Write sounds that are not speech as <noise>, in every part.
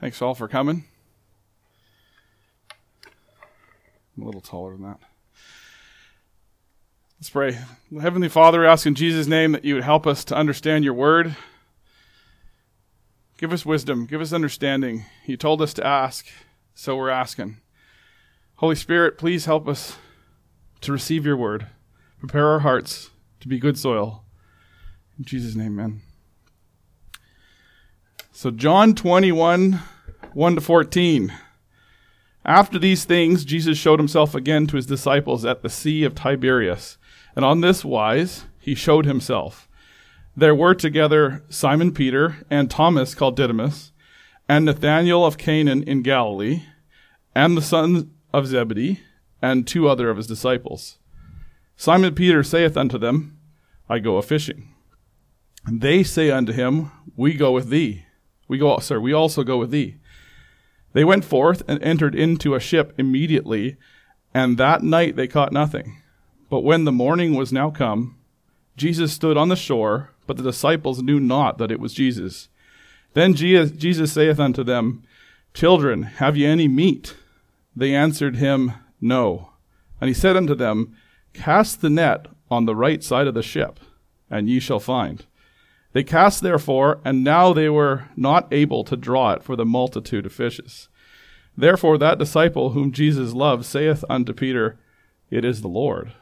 Thanks all for coming. I'm a little taller than that. Let's pray. Heavenly Father, we ask in Jesus' name that you would help us to understand your word. Give us wisdom, give us understanding. You told us to ask, so we're asking. Holy Spirit, please help us to receive your word. Prepare our hearts to be good soil. In Jesus' name, amen. So, John 21, 1 to 14. After these things, Jesus showed himself again to his disciples at the Sea of Tiberias. And on this wise, he showed himself. There were together Simon Peter and Thomas called Didymus, and Nathanael of Canaan in Galilee, and the son of Zebedee, and two other of his disciples. Simon Peter saith unto them, I go a fishing. And they say unto him, We go with thee. We go, sir, we also go with thee. They went forth and entered into a ship immediately, and that night they caught nothing. But when the morning was now come, Jesus stood on the shore, but the disciples knew not that it was Jesus. Then Jesus saith unto them, Children, have ye any meat? They answered him, No. And he said unto them, Cast the net on the right side of the ship, and ye shall find. They cast therefore, and now they were not able to draw it for the multitude of fishes. Therefore that disciple whom Jesus loved saith unto Peter, It is the Lord.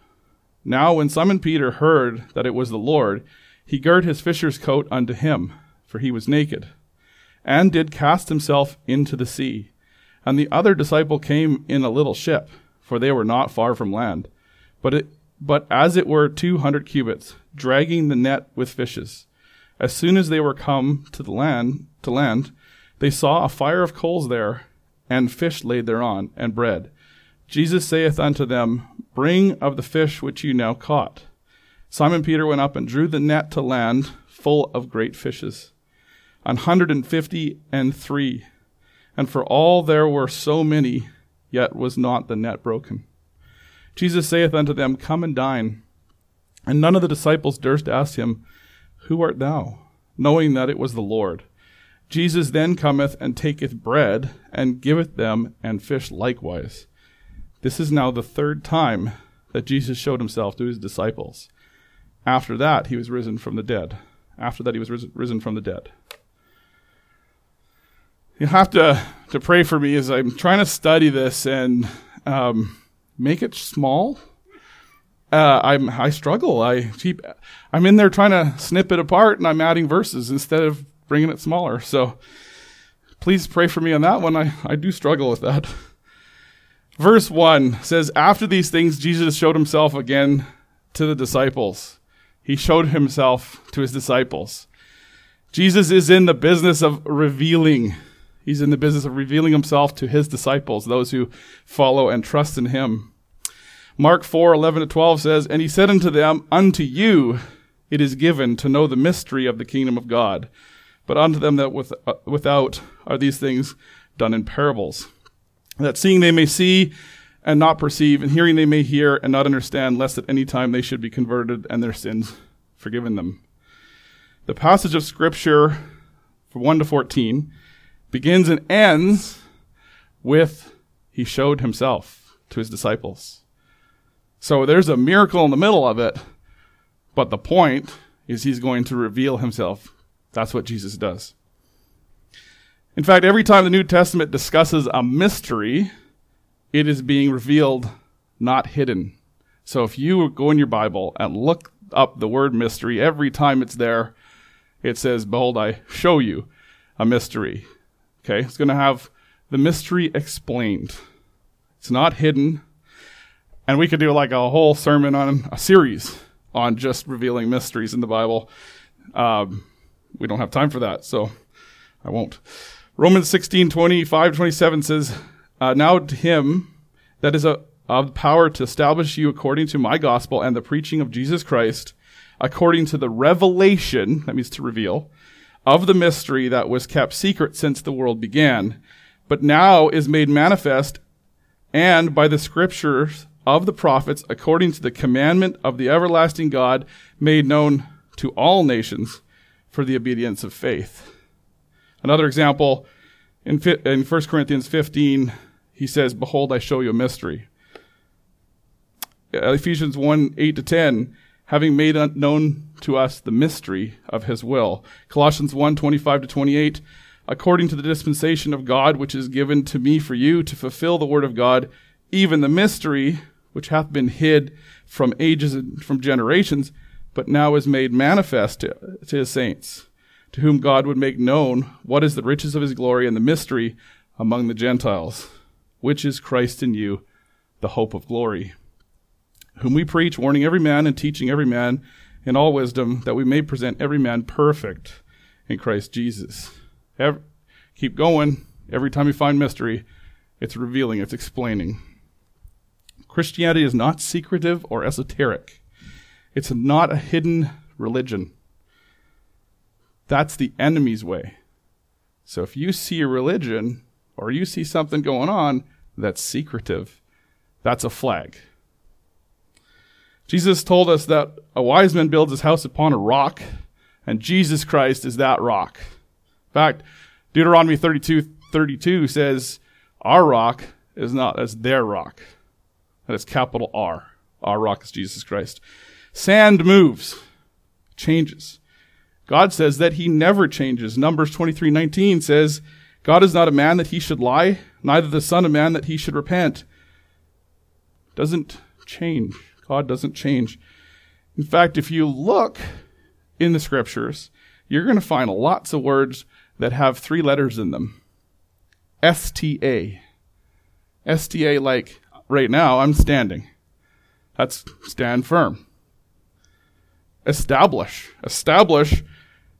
Now when Simon Peter heard that it was the Lord, he girt his fisher's coat unto him, for he was naked, and did cast himself into the sea. And the other disciple came in a little ship, for they were not far from land, but it, but as it were two hundred cubits, dragging the net with fishes. As soon as they were come to the land, to land, they saw a fire of coals there, and fish laid thereon, and bread. Jesus saith unto them, Bring of the fish which you now caught. Simon Peter went up and drew the net to land, full of great fishes, an hundred and fifty and three. And for all there were so many, yet was not the net broken. Jesus saith unto them, Come and dine. And none of the disciples durst ask him, who art thou? Knowing that it was the Lord. Jesus then cometh and taketh bread, and giveth them, and fish likewise. This is now the third time that Jesus showed himself to his disciples. After that, he was risen from the dead. After that, he was risen from the dead. You have to, to pray for me as I'm trying to study this and um, make it small uh, I'm I struggle. I keep I'm in there trying to snip it apart, and I'm adding verses instead of bringing it smaller. So please pray for me on that one. I I do struggle with that. Verse one says, "After these things, Jesus showed himself again to the disciples. He showed himself to his disciples. Jesus is in the business of revealing." He's in the business of revealing himself to his disciples, those who follow and trust in him. Mark 4 11 to 12 says, And he said unto them, Unto you it is given to know the mystery of the kingdom of God, but unto them that with, uh, without are these things done in parables, that seeing they may see and not perceive, and hearing they may hear and not understand, lest at any time they should be converted and their sins forgiven them. The passage of Scripture from 1 to 14 begins and ends with He showed Himself to His disciples. So there's a miracle in the middle of it, but the point is he's going to reveal himself. That's what Jesus does. In fact, every time the New Testament discusses a mystery, it is being revealed, not hidden. So if you go in your Bible and look up the word mystery, every time it's there, it says, Behold, I show you a mystery. Okay? It's going to have the mystery explained. It's not hidden. And we could do like a whole sermon on a series on just revealing mysteries in the Bible. Um, we don't have time for that, so I won't. Romans 16, 25, 27 says, uh, Now to him that is a, of power to establish you according to my gospel and the preaching of Jesus Christ, according to the revelation, that means to reveal, of the mystery that was kept secret since the world began, but now is made manifest, and by the scriptures of the prophets according to the commandment of the everlasting God made known to all nations for the obedience of faith. Another example In, in 1 Corinthians 15, he says, Behold, I show you a mystery. Ephesians 1 8 to 10, having made known to us the mystery of his will. Colossians 1 25 to 28, according to the dispensation of God which is given to me for you to fulfill the word of God, even the mystery which hath been hid from ages and from generations, but now is made manifest to, to his saints, to whom God would make known what is the riches of his glory and the mystery among the Gentiles, which is Christ in you, the hope of glory whom we preach, warning every man and teaching every man in all wisdom, that we may present every man perfect in Christ Jesus. Every, keep going. Every time you find mystery, it's revealing, it's explaining. Christianity is not secretive or esoteric. It's not a hidden religion. That's the enemy's way. So if you see a religion or you see something going on that's secretive, that's a flag. Jesus told us that a wise man builds his house upon a rock, and Jesus Christ is that rock. In fact, Deuteronomy 32 32 says, Our rock is not as their rock. That is capital R. Our rock is Jesus Christ. Sand moves, changes. God says that he never changes. Numbers 23 19 says, God is not a man that he should lie, neither the Son of Man that he should repent. Doesn't change. God doesn't change. In fact, if you look in the scriptures, you're going to find lots of words that have three letters in them. STA. STA, like right now, I'm standing. That's stand firm. Establish. Establish.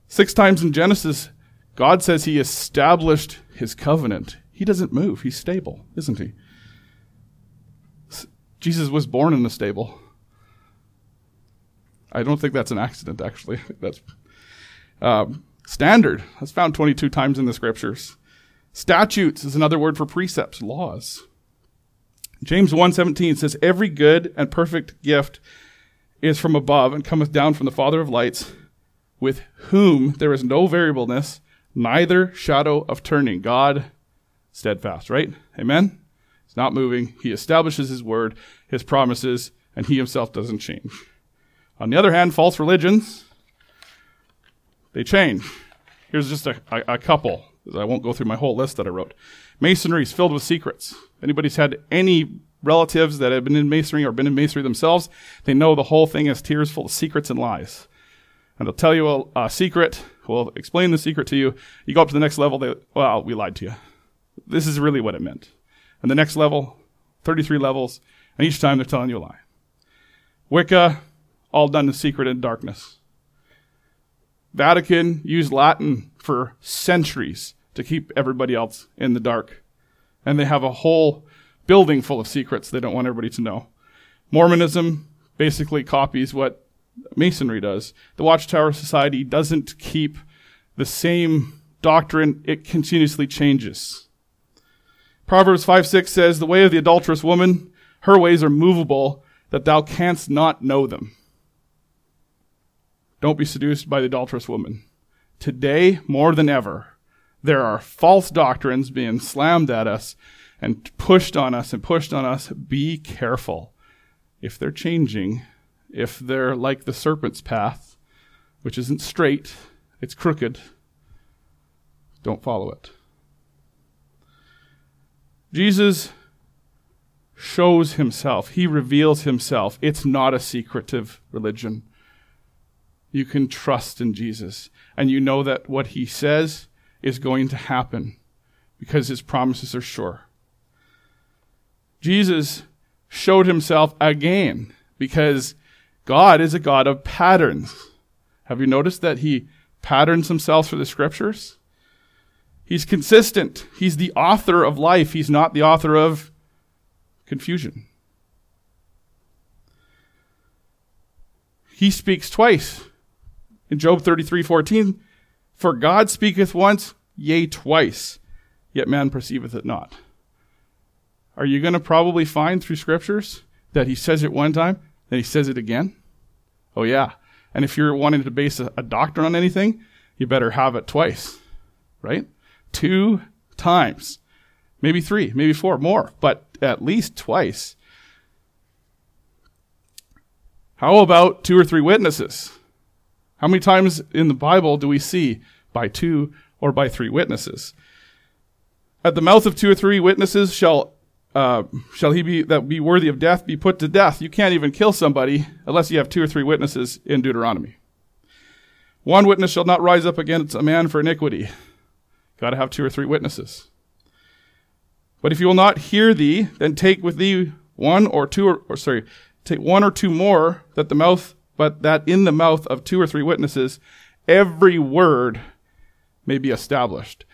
Six times in Genesis, God says he established his covenant. He doesn't move. He's stable, isn't he? Jesus was born in a stable. I don't think that's an accident, actually. <laughs> that's um, standard. That's found 22 times in the scriptures. Statutes is another word for precepts, laws. James 1:17 says every good and perfect gift is from above and cometh down from the Father of lights, with whom there is no variableness, neither shadow of turning. God steadfast, right? Amen. He's not moving. He establishes his word, his promises, and he himself doesn't change. On the other hand, false religions, they change. Here's just a, a, a couple. I won't go through my whole list that I wrote. Masonry is filled with secrets. Anybody's had any relatives that have been in masonry or been in masonry themselves, they know the whole thing is tears full of secrets and lies. And they'll tell you a, a secret, we'll explain the secret to you. You go up to the next level, they, well, we lied to you. This is really what it meant. And the next level, 33 levels, and each time they're telling you a lie. Wicca, all done in secret and darkness. Vatican used Latin for centuries to keep everybody else in the dark. And they have a whole building full of secrets they don't want everybody to know. Mormonism basically copies what Masonry does. The Watchtower Society doesn't keep the same doctrine, it continuously changes. Proverbs 5 6 says, The way of the adulterous woman, her ways are movable, that thou canst not know them. Don't be seduced by the adulterous woman. Today, more than ever, there are false doctrines being slammed at us and pushed on us and pushed on us. Be careful. If they're changing, if they're like the serpent's path, which isn't straight, it's crooked, don't follow it. Jesus shows himself, he reveals himself. It's not a secretive religion you can trust in Jesus. And you know that what he says is going to happen because his promises are sure. Jesus showed himself again because God is a God of patterns. Have you noticed that he patterns himself through the scriptures? He's consistent. He's the author of life. He's not the author of confusion. He speaks twice in Job 33:14, for God speaketh once, yea, twice, yet man perceiveth it not. Are you going to probably find through scriptures that he says it one time, then he says it again? Oh, yeah. And if you're wanting to base a, a doctrine on anything, you better have it twice, right? Two times. Maybe three, maybe four, more, but at least twice. How about two or three witnesses? How many times in the Bible do we see by two or by three witnesses? At the mouth of two or three witnesses shall uh, shall he be that be worthy of death be put to death. You can't even kill somebody unless you have two or three witnesses in Deuteronomy. One witness shall not rise up against a man for iniquity. Got to have two or three witnesses. But if you will not hear thee, then take with thee one or two or, or sorry, take one or two more that the mouth, but that in the mouth of two or three witnesses, every word may be established.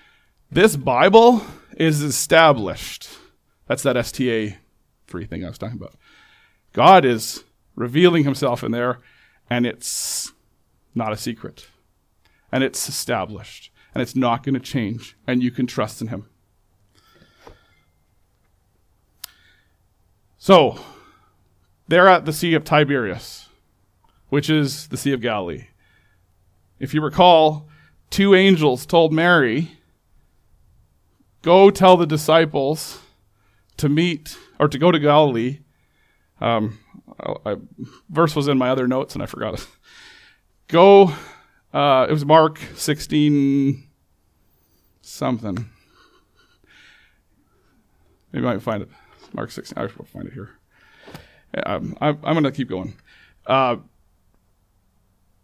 This Bible is established. That's that STA free thing I was talking about. God is revealing himself in there, and it's not a secret. And it's established. And it's not going to change. And you can trust in him. So, they're at the Sea of Tiberias, which is the Sea of Galilee. If you recall, two angels told Mary, Go tell the disciples to meet or to go to Galilee. Um, I, I, verse was in my other notes and I forgot it. <laughs> Go, uh, it was Mark 16 something. Maybe I might find it. Mark 16. I will find it here. Um, I, I'm going to keep going. Uh,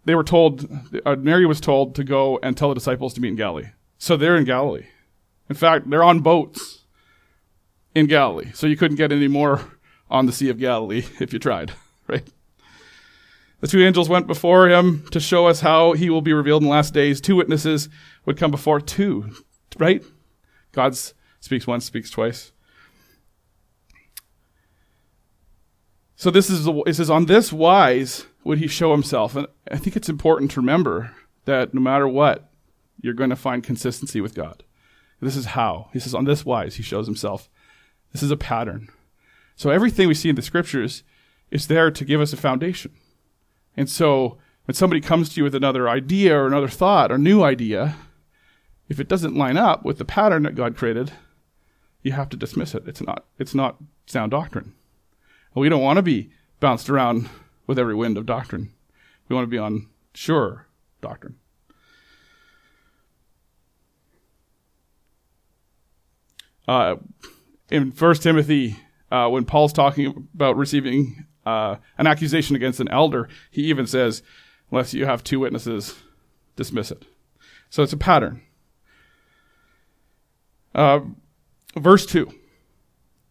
they were told, uh, Mary was told to go and tell the disciples to meet in Galilee. So they're in Galilee. In fact, they're on boats in Galilee. So you couldn't get any more on the Sea of Galilee <laughs> if you tried, <laughs> right? The two angels went before him to show us how he will be revealed in the last days. Two witnesses would come before two, right? God speaks once, speaks twice. So this is it says on this wise would he show himself, and I think it's important to remember that no matter what, you're going to find consistency with God. This is how he says on this wise he shows himself. This is a pattern. So everything we see in the scriptures is there to give us a foundation. And so when somebody comes to you with another idea or another thought or new idea, if it doesn't line up with the pattern that God created, you have to dismiss it. It's not it's not sound doctrine. We don't want to be bounced around with every wind of doctrine. We want to be on sure doctrine. Uh, in First Timothy, uh, when Paul's talking about receiving uh, an accusation against an elder, he even says, unless you have two witnesses, dismiss it. So it's a pattern. Uh, verse 2.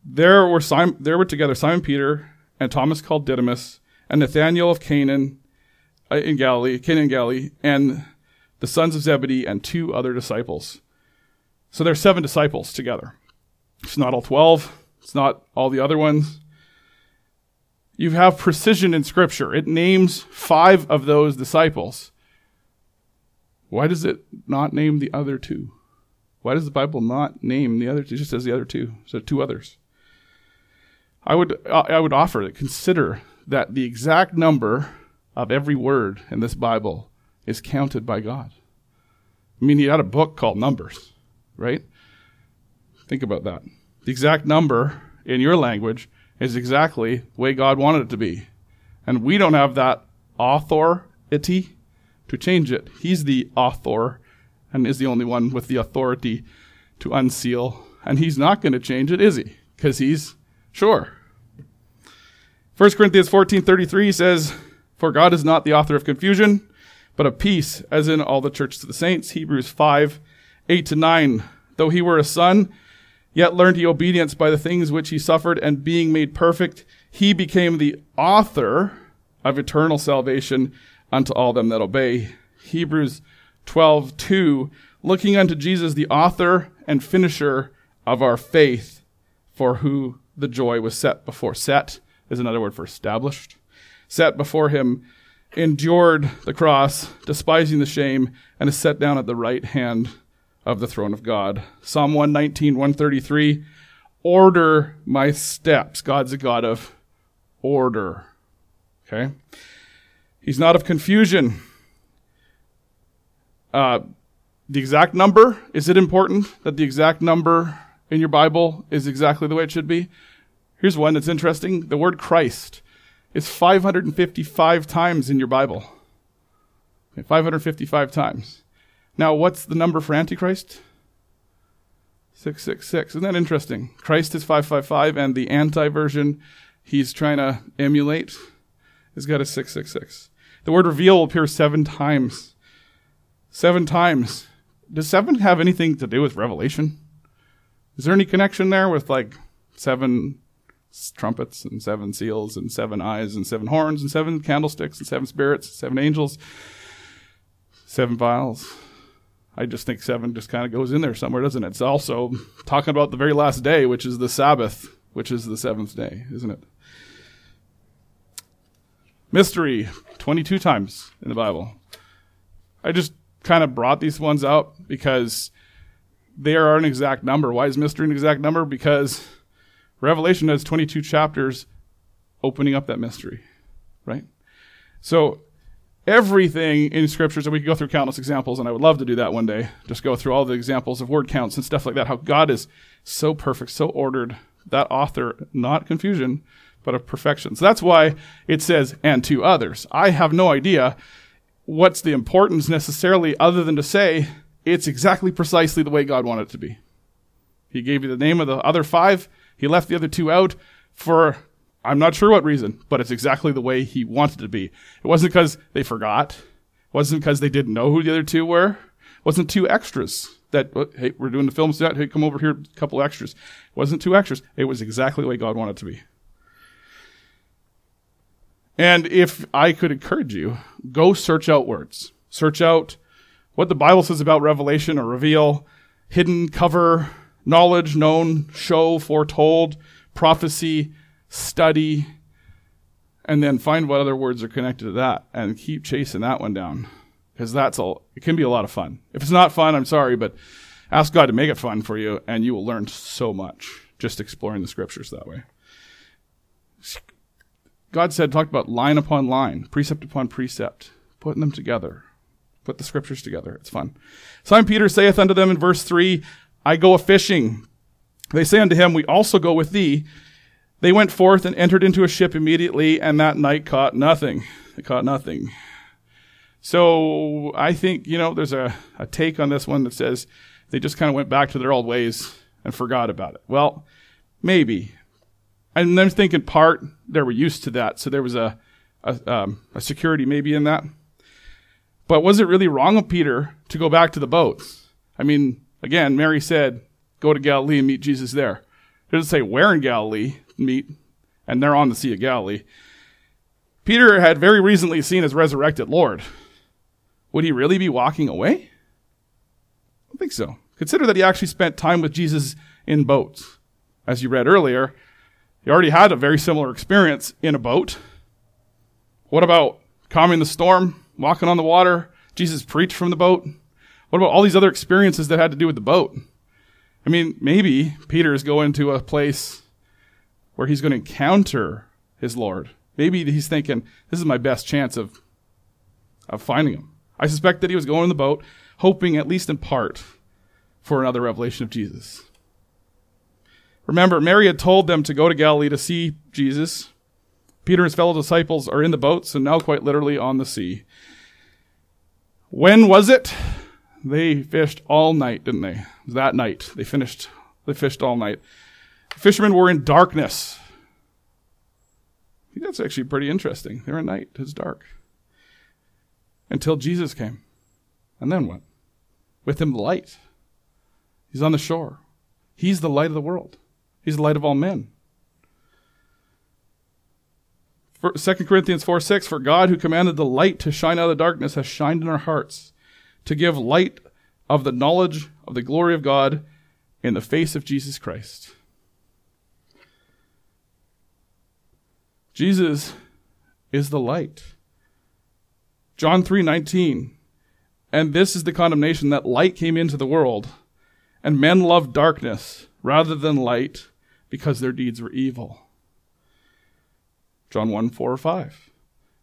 There were, Simon, there were together Simon Peter and Thomas called Didymus and Nathanael of Canaan uh, in Galilee, Canaan Galilee, and the sons of Zebedee and two other disciples. So there are seven disciples together. It's not all 12. It's not all the other ones. You have precision in Scripture. It names five of those disciples. Why does it not name the other two? Why does the Bible not name the other two? It just says the other two. So two others. I would I would offer that consider that the exact number of every word in this Bible is counted by God. I mean, he had a book called Numbers, right? Think about that. The exact number in your language is exactly the way God wanted it to be. And we don't have that authority to change it. He's the author and is the only one with the authority to unseal. And he's not going to change it, is he? Because he's sure. 1 Corinthians 14:33 says, "For God is not the author of confusion, but of peace, as in all the churches of the saints." Hebrews 5, 8 to 9. Though he were a son, yet learned he obedience by the things which he suffered, and being made perfect, he became the author of eternal salvation unto all them that obey. Hebrews 12:2, looking unto Jesus, the author and finisher of our faith, for who the joy was set before set is another word for established, set before him, endured the cross, despising the shame, and is set down at the right hand of the throne of God. Psalm 119, 133, order my steps. God's a God of order. Okay? He's not of confusion. Uh, the exact number, is it important that the exact number in your Bible is exactly the way it should be? Here's one that's interesting. The word Christ is 555 times in your Bible. Okay, 555 times. Now, what's the number for Antichrist? 666. Isn't that interesting? Christ is 555, and the anti version he's trying to emulate has got a 666. The word reveal appears seven times. Seven times. Does seven have anything to do with Revelation? Is there any connection there with like seven trumpets and seven seals and seven eyes and seven horns and seven candlesticks and seven spirits, seven angels, seven vials? I just think seven just kind of goes in there somewhere, doesn't it? It's also talking about the very last day, which is the Sabbath, which is the seventh day, isn't it? Mystery, 22 times in the Bible. I just kind of brought these ones out because they are an exact number. Why is mystery an exact number? Because Revelation has 22 chapters opening up that mystery, right? So everything in scriptures, and we could go through countless examples, and I would love to do that one day. Just go through all the examples of word counts and stuff like that. How God is so perfect, so ordered. That author, not confusion, but of perfection. So that's why it says, and to others. I have no idea what's the importance necessarily other than to say it's exactly precisely the way God wanted it to be. He gave you the name of the other five. He left the other two out for I'm not sure what reason, but it's exactly the way he wanted it to be. It wasn't because they forgot. It wasn't because they didn't know who the other two were. It wasn't two extras that, oh, hey, we're doing the film set. Hey, come over here, a couple extras. It wasn't two extras. It was exactly the way God wanted it to be. And if I could encourage you, go search out words. Search out what the Bible says about revelation or reveal, hidden, cover, knowledge, known, show, foretold, prophecy, study, and then find what other words are connected to that and keep chasing that one down. Because that's all, it can be a lot of fun. If it's not fun, I'm sorry, but ask God to make it fun for you and you will learn so much just exploring the scriptures that way. God said, talked about line upon line, precept upon precept, putting them together. Put the scriptures together. It's fun. Simon Peter saith unto them in verse 3, I go a fishing. They say unto him, We also go with thee. They went forth and entered into a ship immediately, and that night caught nothing. They caught nothing. So I think, you know, there's a, a take on this one that says they just kind of went back to their old ways and forgot about it. Well, maybe. And I'm thinking part they were used to that, so there was a, a, um, a security maybe in that. But was it really wrong of Peter to go back to the boats? I mean, again, Mary said, go to Galilee and meet Jesus there. It doesn't say where in Galilee meet, and they're on the Sea of Galilee. Peter had very recently seen his resurrected Lord. Would he really be walking away? I don't think so. Consider that he actually spent time with Jesus in boats. As you read earlier, he already had a very similar experience in a boat. What about calming the storm, walking on the water? Jesus preached from the boat. What about all these other experiences that had to do with the boat? I mean, maybe Peter is going to a place where he's going to encounter his Lord. Maybe he's thinking, this is my best chance of, of finding him. I suspect that he was going in the boat, hoping, at least in part, for another revelation of Jesus. Remember, Mary had told them to go to Galilee to see Jesus. Peter and his fellow disciples are in the boats and now quite literally on the sea. When was it? They fished all night, didn't they? That night. They finished they fished all night. Fishermen were in darkness. That's actually pretty interesting. They're at night, it's dark. Until Jesus came. And then what? With him the light. He's on the shore. He's the light of the world. He's the light of all men. For 2 Corinthians 4 6, for God who commanded the light to shine out of the darkness has shined in our hearts to give light of the knowledge of the glory of God in the face of Jesus Christ. Jesus is the light. John 3:19 And this is the condemnation that light came into the world and men loved darkness rather than light because their deeds were evil. John 1 4 5.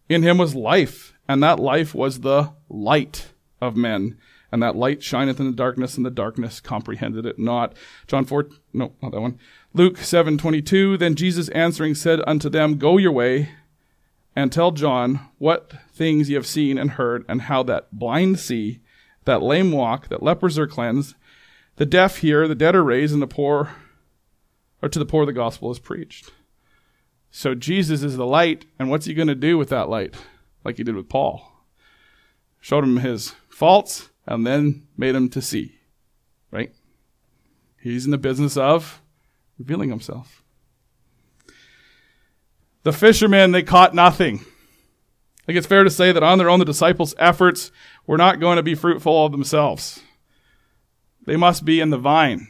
In him was life, and that life was the light of men. And that light shineth in the darkness, and the darkness comprehended it not. John 4, no, not that one. Luke 7, 22. Then Jesus answering said unto them, Go your way, and tell John what things ye have seen and heard, and how that blind see, that lame walk, that lepers are cleansed, the deaf hear, the dead are raised, and the poor, or to the poor the gospel is preached. So Jesus is the light, and what's he going to do with that light? Like he did with Paul. Showed him his faults, and then made him to see. Right? He's in the business of revealing himself. The fishermen, they caught nothing. I think it's fair to say that on their own, the disciples' efforts were not going to be fruitful of themselves. They must be in the vine.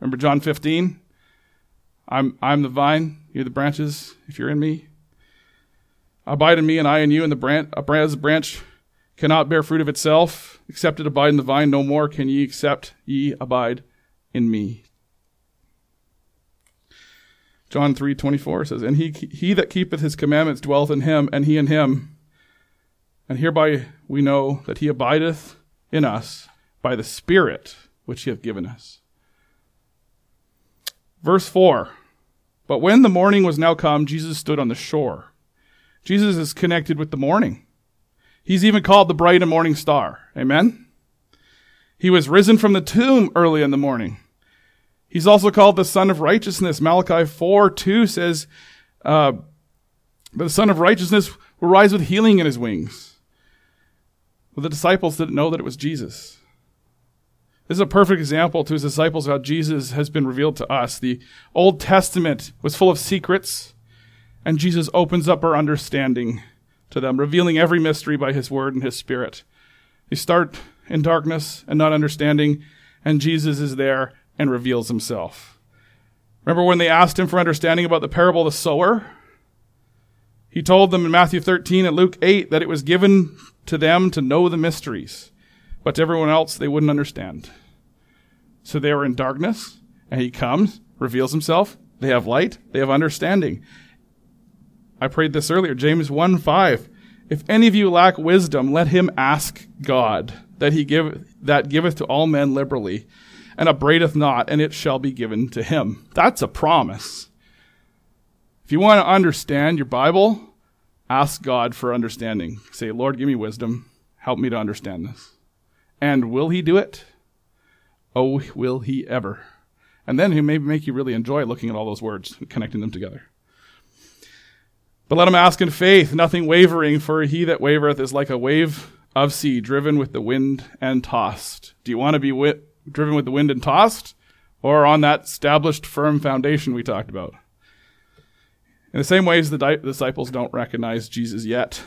Remember John 15? I'm, I'm the vine, you're the branches, if you're in me. Abide in me, and I in you, and the branch, a branch cannot bear fruit of itself, except it abide in the vine, no more can ye, except ye abide in me. John 3:24 says, "And he he that keepeth his commandments dwelleth in him, and he in him. And hereby we know that he abideth in us by the Spirit which he hath given us." Verse 4 But when the morning was now come, Jesus stood on the shore. Jesus is connected with the morning. He's even called the bright and morning star. Amen? He was risen from the tomb early in the morning. He's also called the Son of Righteousness. Malachi 4 2 says, uh, the Son of Righteousness will rise with healing in his wings. Well, the disciples didn't know that it was Jesus. This is a perfect example to his disciples how Jesus has been revealed to us. The Old Testament was full of secrets, and Jesus opens up our understanding to them, revealing every mystery by his word and his spirit. They start in darkness and not understanding, and Jesus is there and reveals himself. Remember when they asked him for understanding about the parable of the sower? He told them in Matthew 13 and Luke 8 that it was given to them to know the mysteries but to everyone else, they wouldn't understand. So they were in darkness, and he comes, reveals himself. They have light, they have understanding. I prayed this earlier, James 1 5. If any of you lack wisdom, let him ask God, that he give that giveth to all men liberally, and upbraideth not, and it shall be given to him. That's a promise. If you want to understand your Bible, ask God for understanding. Say, Lord, give me wisdom. Help me to understand this. And will he do it? Oh, will he ever? And then he may make you really enjoy looking at all those words and connecting them together. But let him ask in faith, nothing wavering, for he that wavereth is like a wave of sea driven with the wind and tossed. Do you want to be wi- driven with the wind and tossed? Or on that established firm foundation we talked about? In the same ways, the di- disciples don't recognize Jesus yet.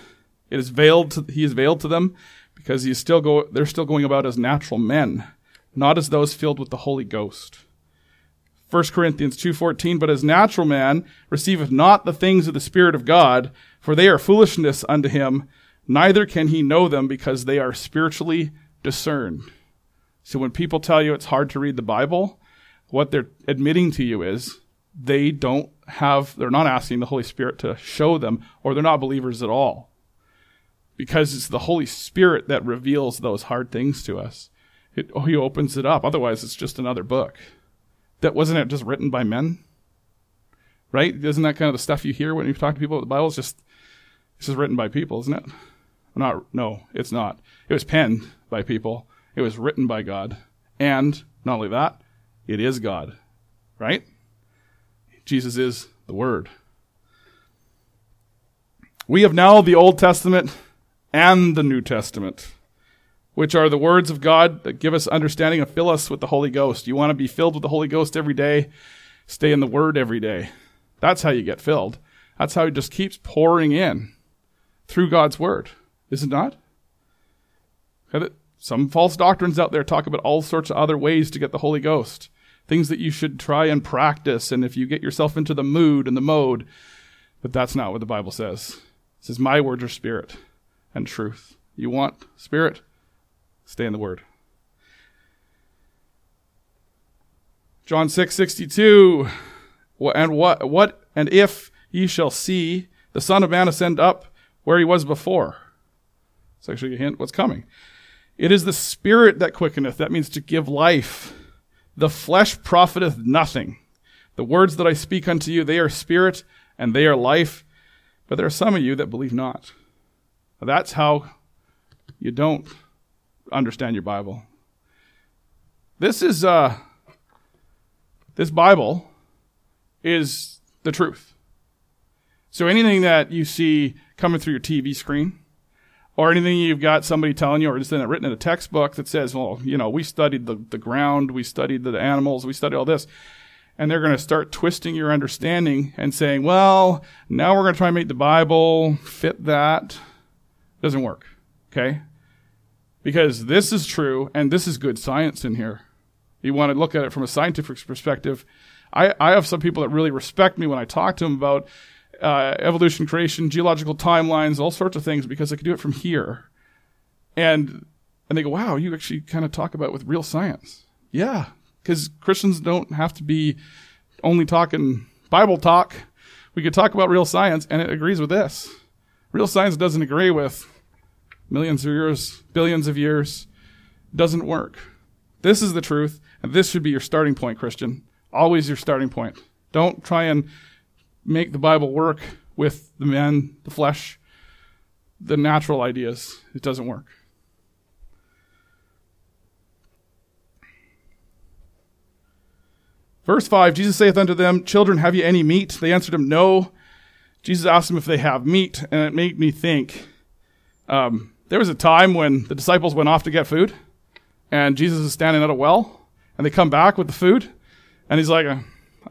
It is veiled to, he is veiled to them because he's still go, they're still going about as natural men, not as those filled with the Holy Ghost. 1 Corinthians 2:14 But as natural man receiveth not the things of the spirit of God for they are foolishness unto him neither can he know them because they are spiritually discerned. So when people tell you it's hard to read the Bible, what they're admitting to you is they don't have they're not asking the Holy Spirit to show them or they're not believers at all because it's the Holy Spirit that reveals those hard things to us. It, oh, he opens it up. Otherwise, it's just another book. That wasn't it just written by men, right? Isn't that kind of the stuff you hear when you talk to people about the Bible? It's just it's just written by people, isn't it? Not no, it's not. It was penned by people. It was written by God, and not only that, it is God, right? Jesus is the Word. We have now the Old Testament and the New Testament, which are the words of God that give us understanding and fill us with the Holy Ghost. You want to be filled with the Holy Ghost every day? Stay in the Word every day. That's how you get filled. That's how it just keeps pouring in through God's Word, is it not? Some false doctrines out there talk about all sorts of other ways to get the Holy Ghost, things that you should try and practice, and if you get yourself into the mood and the mode, but that's not what the Bible says. It says, My words are spirit and truth. You want spirit? Stay in the word. John 6:62 and what what and if ye shall see the son of man ascend up where he was before. It's actually a hint what's coming. It is the Spirit that quickeneth. That means to give life. The flesh profiteth nothing. The words that I speak unto you, they are spirit and they are life. But there are some of you that believe not. That's how you don't understand your Bible. This is uh this Bible is the truth. So anything that you see coming through your TV screen, or anything you've got somebody telling you, or just written in a textbook that says, well, you know, we studied the, the ground, we studied the animals, we studied all this. And they're going to start twisting your understanding and saying, well, now we're going to try and make the Bible fit that. Doesn't work. Okay? Because this is true, and this is good science in here. You want to look at it from a scientific perspective. I, I have some people that really respect me when I talk to them about uh, evolution, creation, geological timelines, all sorts of things because I can do it from here. And and they go, "Wow, you actually kind of talk about with real science." Yeah, because Christians don't have to be only talking Bible talk. We could talk about real science, and it agrees with this. Real science doesn't agree with millions of years, billions of years. Doesn't work. This is the truth, and this should be your starting point, Christian. Always your starting point. Don't try and make the Bible work with the man, the flesh, the natural ideas. It doesn't work. Verse 5 Jesus saith unto them, Children, have ye any meat? They answered him, No. Jesus asked them if they have meat, and it made me think. Um, there was a time when the disciples went off to get food, and Jesus is standing at a well, and they come back with the food, and he's like,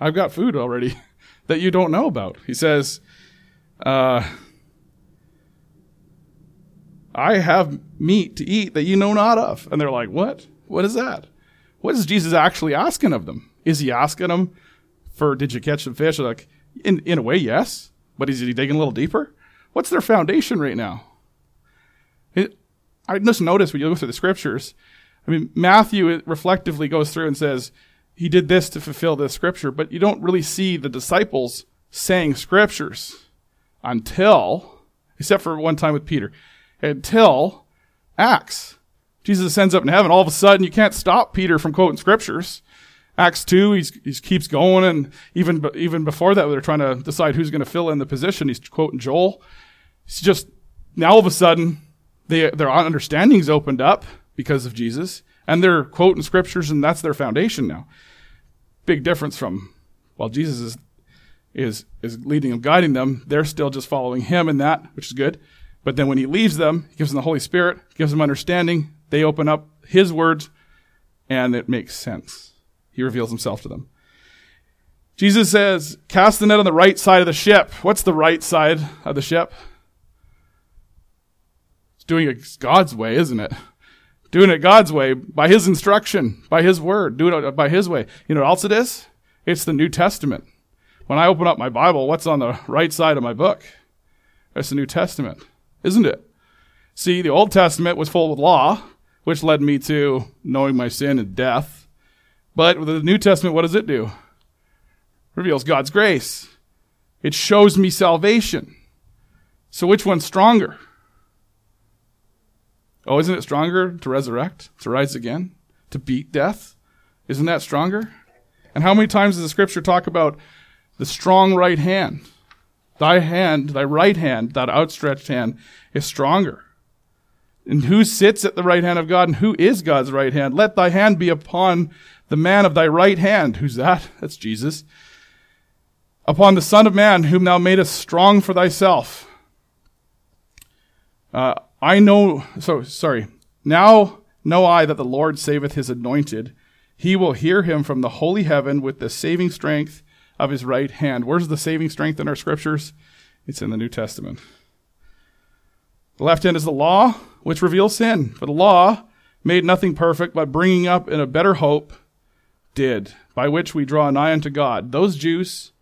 I've got food already. <laughs> that you don't know about. He says, uh, I have meat to eat that you know not of. And they're like, What? What is that? What is Jesus actually asking of them? Is he asking them for, did you catch some fish? like, in, in a way, yes. But is he digging a little deeper? What's their foundation right now? I just noticed when you look through the scriptures, I mean, Matthew reflectively goes through and says, he did this to fulfill this scripture, but you don't really see the disciples saying scriptures until, except for one time with Peter, until Acts. Jesus ascends up in heaven. All of a sudden, you can't stop Peter from quoting scriptures. Acts 2, he's, he keeps going, and even, even before that, they're trying to decide who's going to fill in the position. He's quoting Joel. It's just, now all of a sudden, they, their understanding's opened up because of Jesus and they're quoting scriptures and that's their foundation now. Big difference from while Jesus is is is leading and guiding them, they're still just following him in that, which is good. But then when he leaves them, he gives them the Holy Spirit, gives them understanding, they open up his words, and it makes sense. He reveals himself to them. Jesus says, cast the net on the right side of the ship. What's the right side of the ship? Doing it God's way, isn't it? Doing it God's way, by His instruction, by His word, doing it by His way. You know what else it is? It's the New Testament. When I open up my Bible, what's on the right side of my book? It's the New Testament, isn't it? See, the Old Testament was full of law, which led me to knowing my sin and death. But the New Testament, what does it do? It reveals God's grace. It shows me salvation. So which one's stronger? Oh, isn't it stronger to resurrect, to rise again, to beat death? Isn't that stronger? And how many times does the scripture talk about the strong right hand? Thy hand, thy right hand, that outstretched hand, is stronger. And who sits at the right hand of God and who is God's right hand? Let thy hand be upon the man of thy right hand. Who's that? That's Jesus. Upon the Son of Man, whom thou madest strong for thyself. Uh, I know, so, sorry. Now know I that the Lord saveth his anointed. He will hear him from the holy heaven with the saving strength of his right hand. Where's the saving strength in our scriptures? It's in the New Testament. The left hand is the law, which reveals sin. For the law made nothing perfect, but bringing up in a better hope did, by which we draw nigh unto God. Those Jews,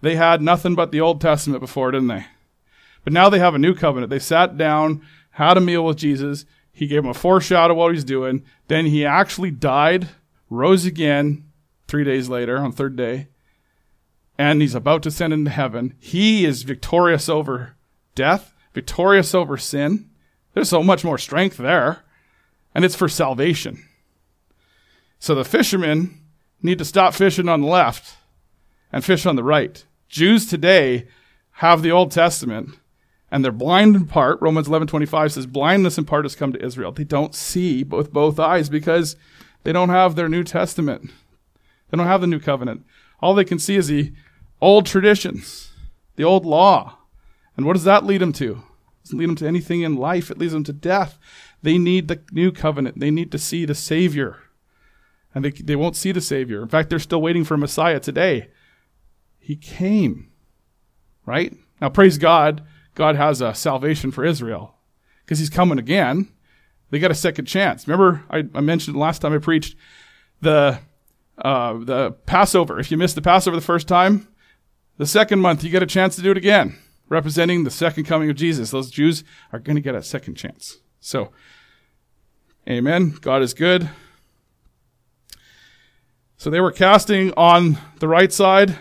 they had nothing but the Old Testament before, didn't they? But now they have a new covenant. They sat down had a meal with Jesus. He gave him a foreshadow of what he's doing. Then he actually died, rose again three days later on third day, and he's about to ascend into heaven. He is victorious over death, victorious over sin. There's so much more strength there. and it's for salvation. So the fishermen need to stop fishing on the left and fish on the right. Jews today have the Old Testament and they're blind in part. Romans 11:25 says blindness in part has come to Israel. They don't see with both eyes because they don't have their New Testament. They don't have the new covenant. All they can see is the old traditions, the old law. And what does that lead them to? It doesn't lead them to anything in life. It leads them to death. They need the new covenant. They need to see the Savior. And they, they won't see the Savior. In fact, they're still waiting for Messiah today. He came. Right? Now, praise God, God has a salvation for Israel because he's coming again. They got a second chance. Remember, I, I mentioned last time I preached the uh, the Passover. If you missed the Passover the first time, the second month you get a chance to do it again, representing the second coming of Jesus. Those Jews are going to get a second chance. So, Amen. God is good. So they were casting on the right side,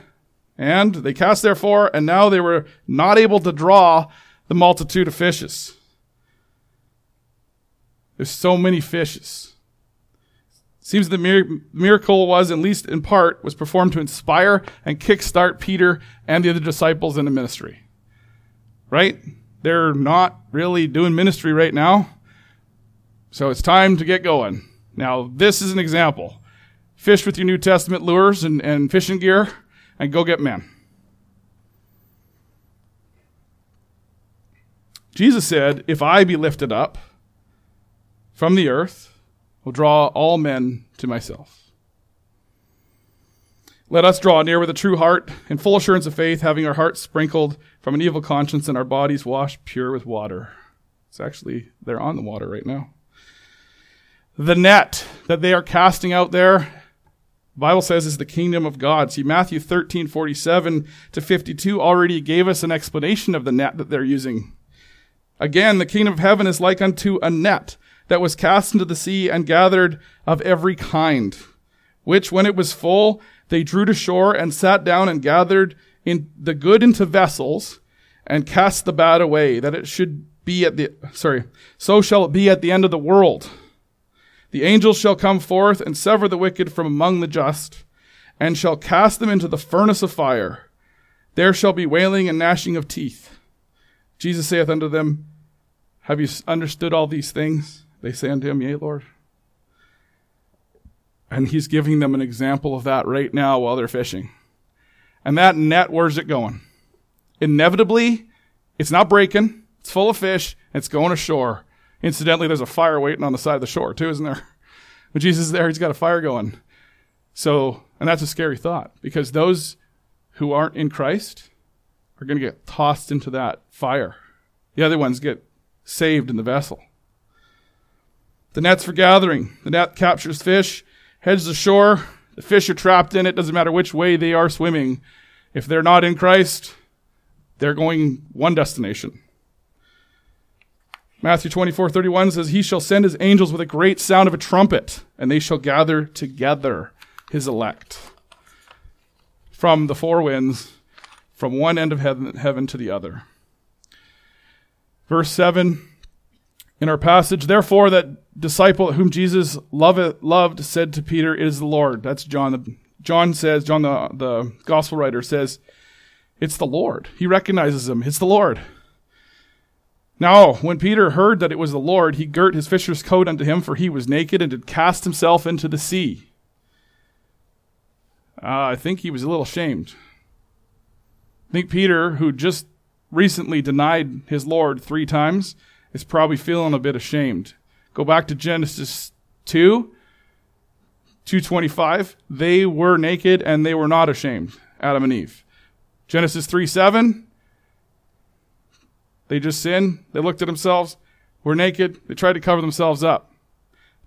and they cast therefore, and now they were not able to draw the multitude of fishes. There's so many fishes. Seems the miracle was, at least in part, was performed to inspire and kickstart Peter and the other disciples in the ministry. Right? They're not really doing ministry right now. So it's time to get going. Now, this is an example. Fish with your New Testament lures and, and fishing gear and go get men. Jesus said, If I be lifted up from the earth, will draw all men to myself. Let us draw near with a true heart, in full assurance of faith, having our hearts sprinkled from an evil conscience and our bodies washed pure with water. It's actually, they're on the water right now. The net that they are casting out there, Bible says is the kingdom of God. See, Matthew 13, 47 to 52 already gave us an explanation of the net that they're using. Again, the kingdom of heaven is like unto a net that was cast into the sea and gathered of every kind, which when it was full, they drew to shore and sat down and gathered in the good into vessels and cast the bad away, that it should be at the, sorry, so shall it be at the end of the world. The angels shall come forth and sever the wicked from among the just, and shall cast them into the furnace of fire. There shall be wailing and gnashing of teeth. Jesus saith unto them, Have you understood all these things? They say unto him, Yea, Lord. And he's giving them an example of that right now while they're fishing. And that net, where's it going? Inevitably, it's not breaking. It's full of fish. It's going ashore. Incidentally, there's a fire waiting on the side of the shore too, isn't there? When Jesus is there, he's got a fire going. So, and that's a scary thought because those who aren't in Christ are going to get tossed into that fire. The other ones get saved in the vessel. The net's for gathering. The net captures fish, heads to shore. The fish are trapped in it. Doesn't matter which way they are swimming. If they're not in Christ, they're going one destination. Matthew 24, 31 says, He shall send his angels with a great sound of a trumpet, and they shall gather together his elect from the four winds, from one end of heaven, heaven to the other. Verse 7 in our passage, therefore, that disciple whom Jesus loved, loved said to Peter, It is the Lord. That's John. John says, John, the, the gospel writer, says, It's the Lord. He recognizes him. It's the Lord. Now, when Peter heard that it was the Lord, he girt his fisher's coat unto him, for he was naked, and did cast himself into the sea. Uh, I think he was a little ashamed. I think Peter, who just recently denied his Lord three times, is probably feeling a bit ashamed. Go back to Genesis 2, 225. They were naked and they were not ashamed, Adam and Eve. Genesis 3 7. They just sinned. They looked at themselves. Were naked. They tried to cover themselves up.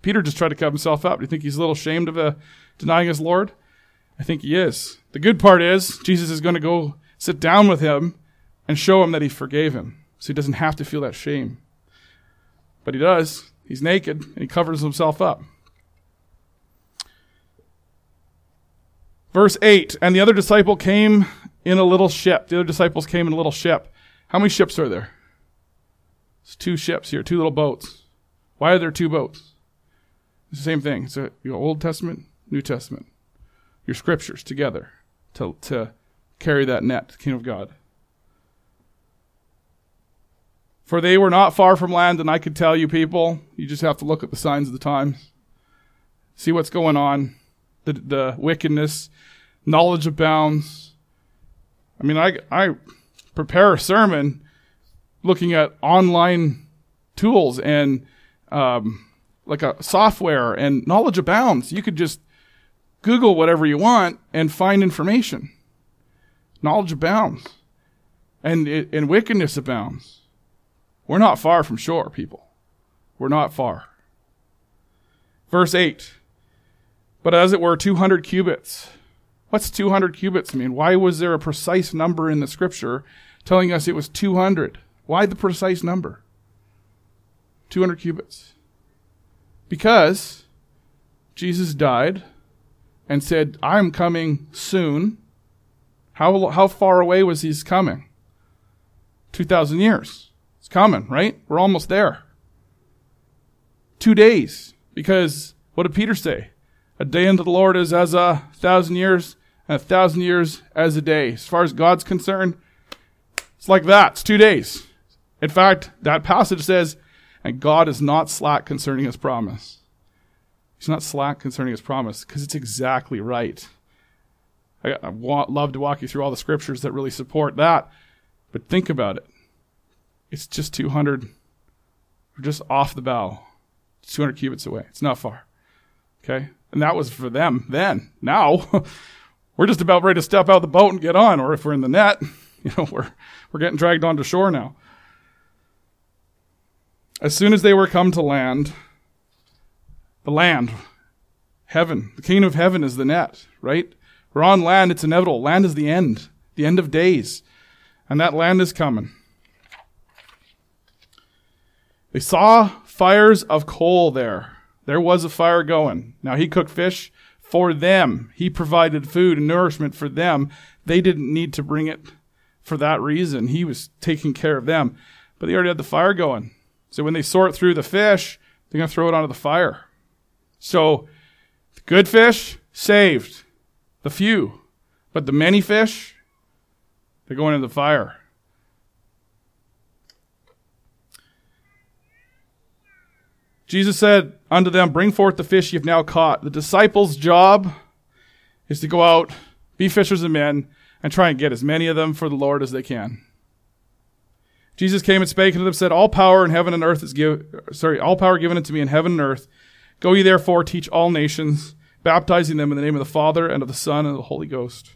Peter just tried to cover himself up. Do you think he's a little ashamed of uh, denying his Lord? I think he is. The good part is Jesus is going to go sit down with him and show him that he forgave him. So he doesn't have to feel that shame. But he does. He's naked and he covers himself up. Verse 8 And the other disciple came in a little ship. The other disciples came in a little ship. How many ships are there? It's two ships here, two little boats. Why are there two boats? It's the same thing. It's a you know, Old Testament, New Testament, your scriptures together to, to carry that net, the kingdom of God. For they were not far from land, and I could tell you, people, you just have to look at the signs of the times, see what's going on, the, the wickedness, knowledge abounds. I mean, I, I prepare a sermon looking at online tools and um, like a software, and knowledge abounds. You could just Google whatever you want and find information. Knowledge abounds, and and wickedness abounds. We're not far from shore, people. We're not far. Verse 8. But as it were, 200 cubits. What's 200 cubits mean? Why was there a precise number in the scripture telling us it was 200? Why the precise number? 200 cubits. Because Jesus died and said, I'm coming soon. How, how far away was he coming? 2,000 years. It's coming, right? We're almost there. Two days. Because what did Peter say? A day unto the Lord is as a thousand years, and a thousand years as a day. As far as God's concerned, it's like that. It's two days. In fact, that passage says, and God is not slack concerning his promise. He's not slack concerning his promise because it's exactly right. I, I want, love to walk you through all the scriptures that really support that, but think about it. It's just 200, we're just off the bow. It's 200 cubits away. It's not far. Okay? And that was for them then. Now, <laughs> we're just about ready to step out the boat and get on, or if we're in the net, <laughs> you know, we're, we're getting dragged onto shore now. As soon as they were come to land, the land, heaven, the kingdom of heaven is the net, right? We're on land, it's inevitable. Land is the end, the end of days. And that land is coming. They saw fires of coal there. There was a fire going. Now he cooked fish for them. He provided food and nourishment for them. They didn't need to bring it for that reason. He was taking care of them. But they already had the fire going. So when they sort through the fish, they're going to throw it onto the fire. So the good fish saved, the few. But the many fish, they're going into the fire. Jesus said unto them, Bring forth the fish ye have now caught. The disciples' job is to go out, be fishers of men, and try and get as many of them for the Lord as they can. Jesus came and spake unto them, said, All power in heaven and earth is given, sorry, all power given unto me in heaven and earth. Go ye therefore, teach all nations, baptizing them in the name of the Father and of the Son and of the Holy Ghost,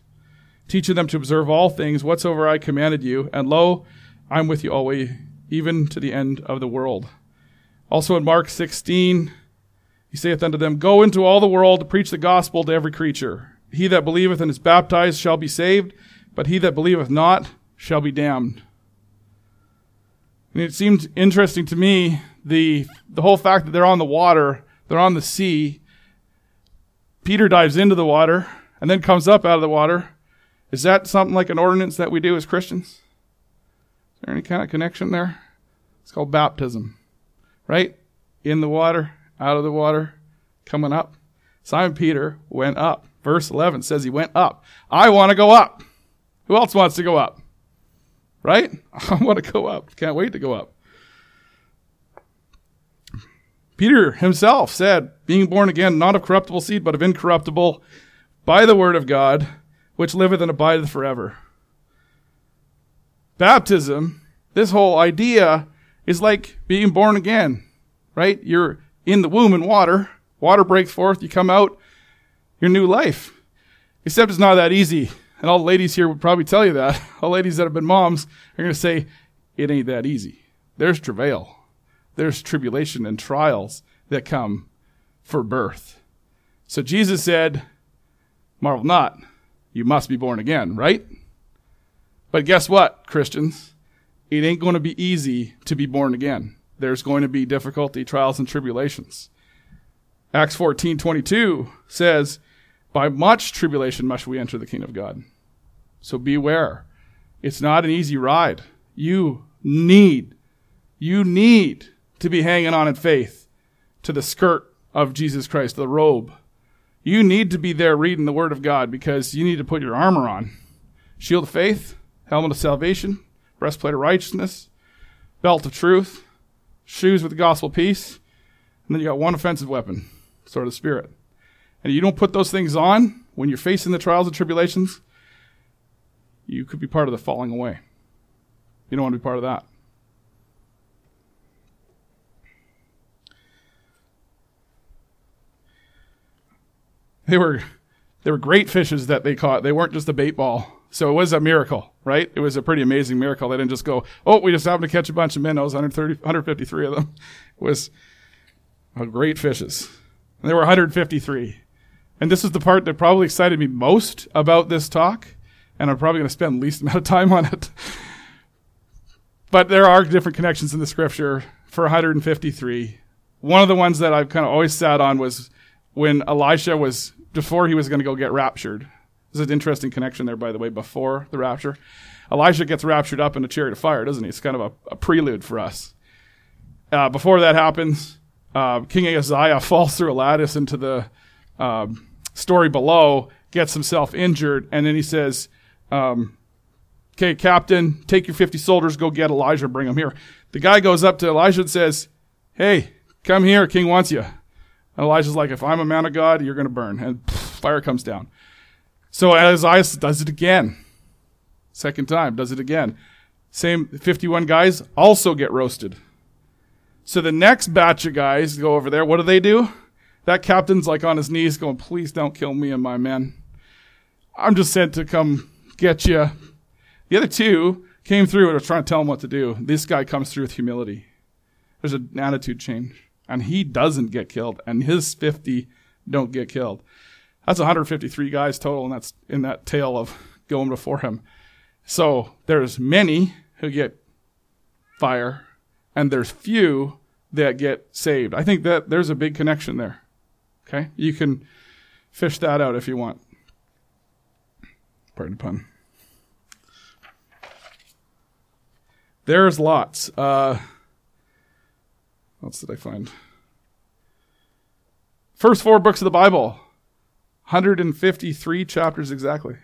teaching them to observe all things whatsoever I commanded you. And lo, I am with you always, even to the end of the world. Also in Mark 16, he saith unto them, Go into all the world to preach the gospel to every creature. He that believeth and is baptized shall be saved, but he that believeth not shall be damned. And it seemed interesting to me the the whole fact that they're on the water, they're on the sea. Peter dives into the water and then comes up out of the water. Is that something like an ordinance that we do as Christians? Is there any kind of connection there? It's called baptism right? In the water, out of the water, coming up. Simon Peter went up. Verse 11 says he went up. I want to go up. Who else wants to go up? Right? <laughs> I want to go up. Can't wait to go up. Peter himself said, being born again, not of corruptible seed, but of incorruptible, by the word of God, which liveth and abideth forever. Baptism, this whole idea is like being born again, right? You're in the womb in water, water breaks forth, you come out, your new life. Except it's not that easy. And all the ladies here would probably tell you that. <laughs> All ladies that have been moms are going to say, it ain't that easy. There's travail. There's tribulation and trials that come for birth. So Jesus said, marvel not, you must be born again, right? But guess what, Christians? it ain't going to be easy to be born again. There's going to be difficulty, trials, and tribulations. Acts 14 22 says, By much tribulation must we enter the kingdom of God. So beware. It's not an easy ride. You need, you need to be hanging on in faith to the skirt of Jesus Christ, the robe. You need to be there reading the Word of God because you need to put your armor on. Shield of faith, helmet of salvation, breastplate of righteousness, belt of truth, shoes with the gospel peace, and then you got one offensive weapon, sword of the Spirit. And you don't put those things on when you're facing the trials and tribulations, you could be part of the falling away. You don't want to be part of that. They were they were great fishes that they caught. They weren't just a bait ball. So it was a miracle, right? It was a pretty amazing miracle. They didn't just go, oh, we just happened to catch a bunch of minnows, 130, 153 of them. It was uh, great fishes. And there were 153. And this is the part that probably excited me most about this talk. And I'm probably going to spend the least <laughs> amount of time on it. but there are different connections in the scripture for 153. One of the ones that I've kind of always sat on was when Elisha was before he was going to go get raptured. There's an interesting connection there, by the way, before the rapture. Elijah gets raptured up in a chariot of fire, doesn't he? It's kind of a, a prelude for us. Uh, before that happens, uh, King Ahaziah <laughs> falls through a lattice into the um, story below, gets himself injured, and then he says, um, Okay, captain, take your 50 soldiers, go get Elijah, bring him here. The guy goes up to Elijah and says, Hey, come here, king wants you. And Elijah's like, if I'm a man of God, you're to burn. And pff, fire comes down. So Ahaziah does it again. Second time, does it again. Same 51 guys also get roasted. So the next batch of guys go over there. What do they do? That captain's like on his knees going, please don't kill me and my men. I'm just sent to come get you. The other two came through and are trying to tell him what to do. This guy comes through with humility. There's an attitude change and he doesn't get killed, and his 50 don't get killed. That's 153 guys total, and that's in that tale of going before him. So there's many who get fire, and there's few that get saved. I think that there's a big connection there. Okay? You can fish that out if you want. Pardon the pun. There's lots. Uh, what else did I find? First four books of the Bible, 153 chapters exactly.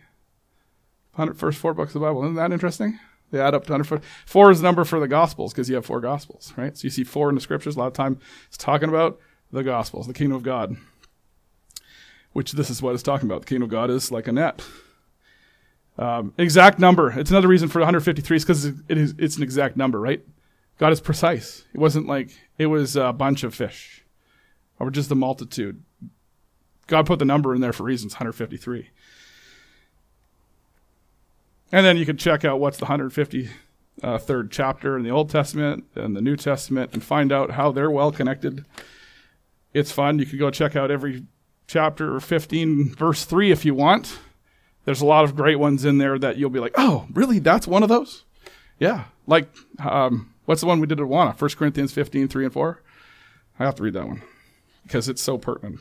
First four books of the Bible. Isn't that interesting? They add up to 100. Four is the number for the Gospels because you have four Gospels, right? So you see four in the Scriptures. A lot of time it's talking about the Gospels, the Kingdom of God, which this is what it's talking about. The Kingdom of God is like a net. Um, exact number. It's another reason for 153 is because it is, it's an exact number, right? God is precise. It wasn't like it was a bunch of fish or just the multitude. God put the number in there for reasons 153. And then you can check out what's the 153rd uh, chapter in the Old Testament and the New Testament and find out how they're well connected. It's fun. You could go check out every chapter 15, verse 3 if you want. There's a lot of great ones in there that you'll be like, oh, really? That's one of those? Yeah. Like, um, What's the one we did at Awana? 1 Corinthians 15, 3 and 4? I have to read that one because it's so pertinent.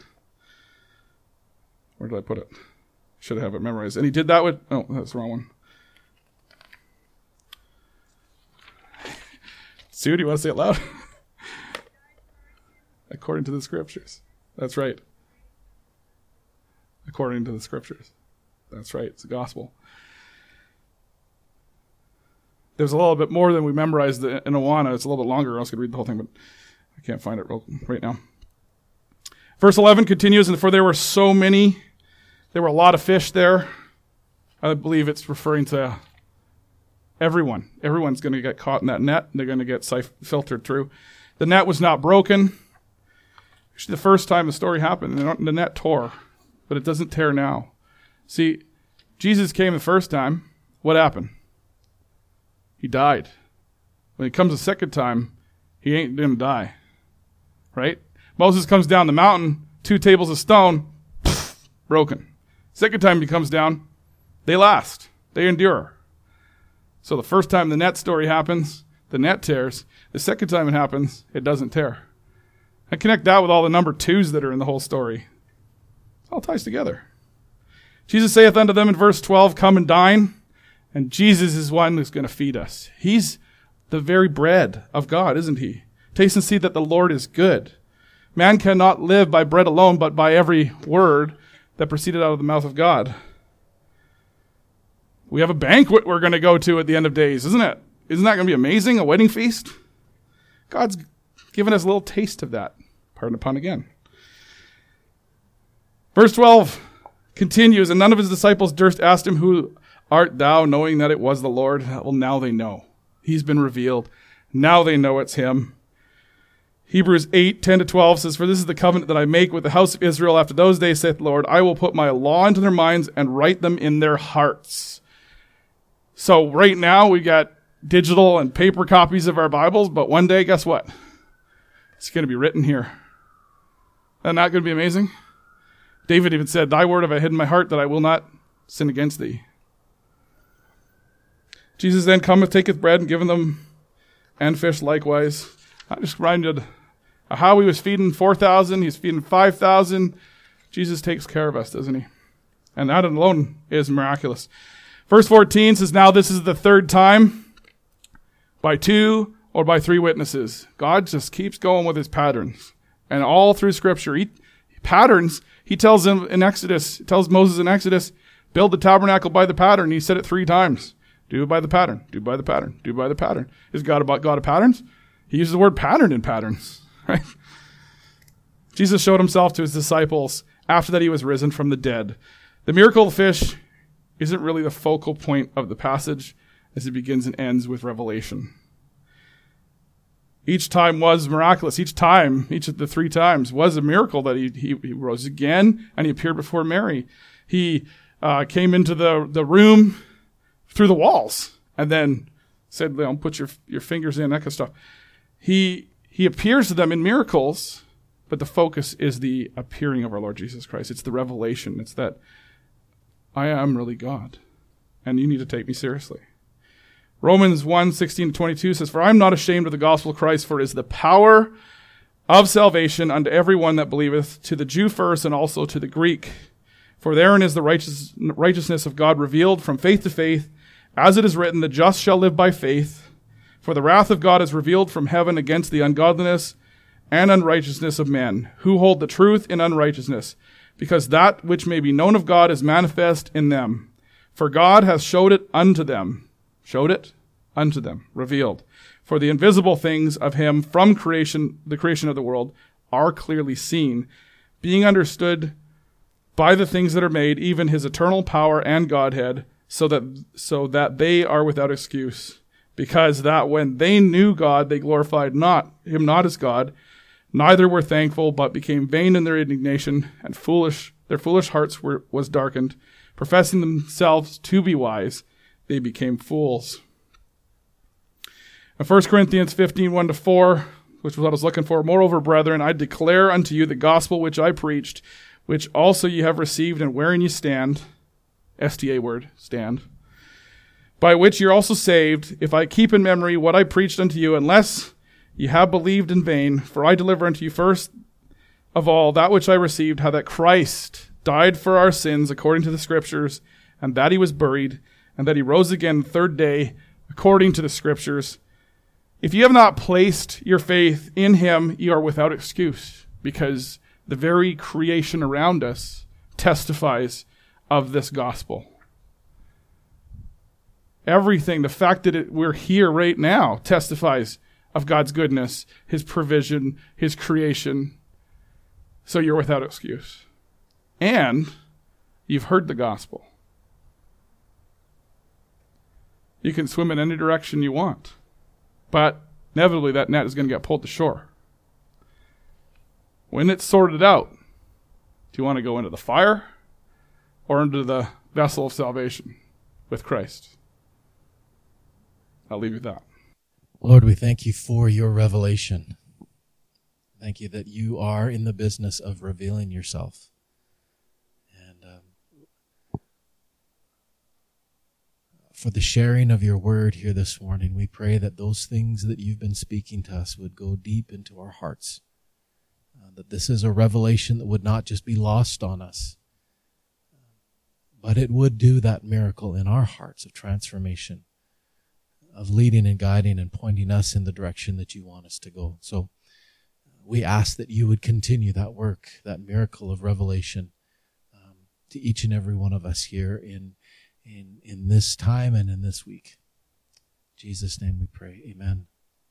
Where did I put it? Should have it memorized. And he did that with, oh, that's the wrong one. <laughs> Sue, do you want to say it loud? <laughs> According to the scriptures. That's right. According to the scriptures. That's right. It's the gospel. There's a little bit more than we memorized in Awana. It's a little bit longer. I was going to read the whole thing, but I can't find it real, right now. Verse 11 continues, and for there were so many, there were a lot of fish there. I believe it's referring to everyone. Everyone's going to get caught in that net. They're going to get filtered through. The net was not broken. Actually, the first time the story happened, the net tore, but it doesn't tear now. See, Jesus came the first time. What happened? He died. When he comes a second time, he ain't going to die. Right? Moses comes down the mountain, two tables of stone, pff, <sniffs> broken. Second time he comes down, they last. They endure. So the first time the net story happens, the net tears. The second time it happens, it doesn't tear. I connect that with all the number twos that are in the whole story. It all ties together. Jesus saith unto them in verse 12, Come and dine. And Jesus is one who's going to feed us. He's the very bread of God, isn't he? Taste and see that the Lord is good. Man cannot live by bread alone, but by every word that proceeded out of the mouth of God. We have a banquet we're going to go to at the end of days, isn't it? Isn't that going to be amazing? A wedding feast? God's given us a little taste of that. Pardon the pun again. Verse 12 continues, and none of his disciples durst ask him, Who art thou, knowing that it was the Lord? Well, now they know. He's been revealed. Now they know it's him. Hebrews 8, 10 to 12 says, For this is the covenant that I make with the house of Israel after those days, saith the Lord, I will put my law into their minds and write them in their hearts. So right now we got digital and paper copies of our Bibles, but one day, guess what? It's going to be written here. Isn't that going to be amazing? David even said, Thy word have I hid in my heart that I will not sin against thee. Jesus then cometh, taketh bread, and giveth them and fish likewise. I just reminded how he was feeding 4,000, he's feeding 5,000. Jesus takes care of us, doesn't he? And that alone is miraculous. Verse 14 says, Now this is the third time by two or by three witnesses. God just keeps going with his patterns. And all through scripture, patterns, he tells them in Exodus, tells Moses in Exodus, build the tabernacle by the pattern. He said it three times. Do it by the pattern. Do it by the pattern. Do it by the pattern. Is God about God of patterns? He uses the word pattern in patterns, <laughs> right? Jesus showed himself to his disciples after that he was risen from the dead. The miracle of the fish isn't really the focal point of the passage as it begins and ends with revelation. Each time was miraculous. Each time, each of the three times was a miracle that he, he, he rose again and he appeared before Mary. He uh, came into the, the room through the walls and then said, know, put your, your fingers in, that kind of stuff. He, he appears to them in miracles, but the focus is the appearing of our Lord Jesus Christ. It's the revelation. It's that I am really God, and you need to take me seriously. Romans 1 16 to 22 says, For I am not ashamed of the gospel of Christ, for it is the power of salvation unto everyone that believeth, to the Jew first, and also to the Greek. For therein is the righteous, righteousness of God revealed from faith to faith, as it is written, The just shall live by faith. For the wrath of God is revealed from heaven against the ungodliness and unrighteousness of men, who hold the truth in unrighteousness because that which may be known of God is manifest in them. For God hath showed it unto them. Showed it unto them. Revealed. For the invisible things of him from creation, the creation of the world, are clearly seen, being understood by the things that are made, even his eternal power and Godhead, so that, so that they are without excuse. Because that when they knew God, they glorified not, him not as God, Neither were thankful, but became vain in their indignation, and foolish. Their foolish hearts were was darkened. Professing themselves to be wise, they became fools. In 1 Corinthians 15, 1 to 4, which was what I was looking for, Moreover, brethren, I declare unto you the gospel which I preached, which also ye have received, and wherein ye stand, STA word, stand, by which you're also saved, if I keep in memory what I preached unto you, unless Ye have believed in vain, for I deliver unto you first of all that which I received, how that Christ died for our sins according to the Scriptures, and that he was buried, and that he rose again the third day according to the Scriptures. If you have not placed your faith in him, you are without excuse, because the very creation around us testifies of this gospel. Everything, the fact that it, we're here right now, testifies of God's goodness, His provision, His creation. So you're without excuse. And you've heard the gospel. You can swim in any direction you want, but inevitably that net is going to get pulled to shore. When it's sorted out, do you want to go into the fire or into the vessel of salvation with Christ? I'll leave you with that. Lord, we thank you for your revelation. Thank you that you are in the business of revealing yourself. And um, for the sharing of your word here this morning, we pray that those things that you've been speaking to us would go deep into our hearts. Uh, that this is a revelation that would not just be lost on us, but it would do that miracle in our hearts of transformation of leading and guiding and pointing us in the direction that you want us to go. So we ask that you would continue that work, that miracle of revelation um, to each and every one of us here in, in, in this time and in this week. In Jesus' name we pray. Amen.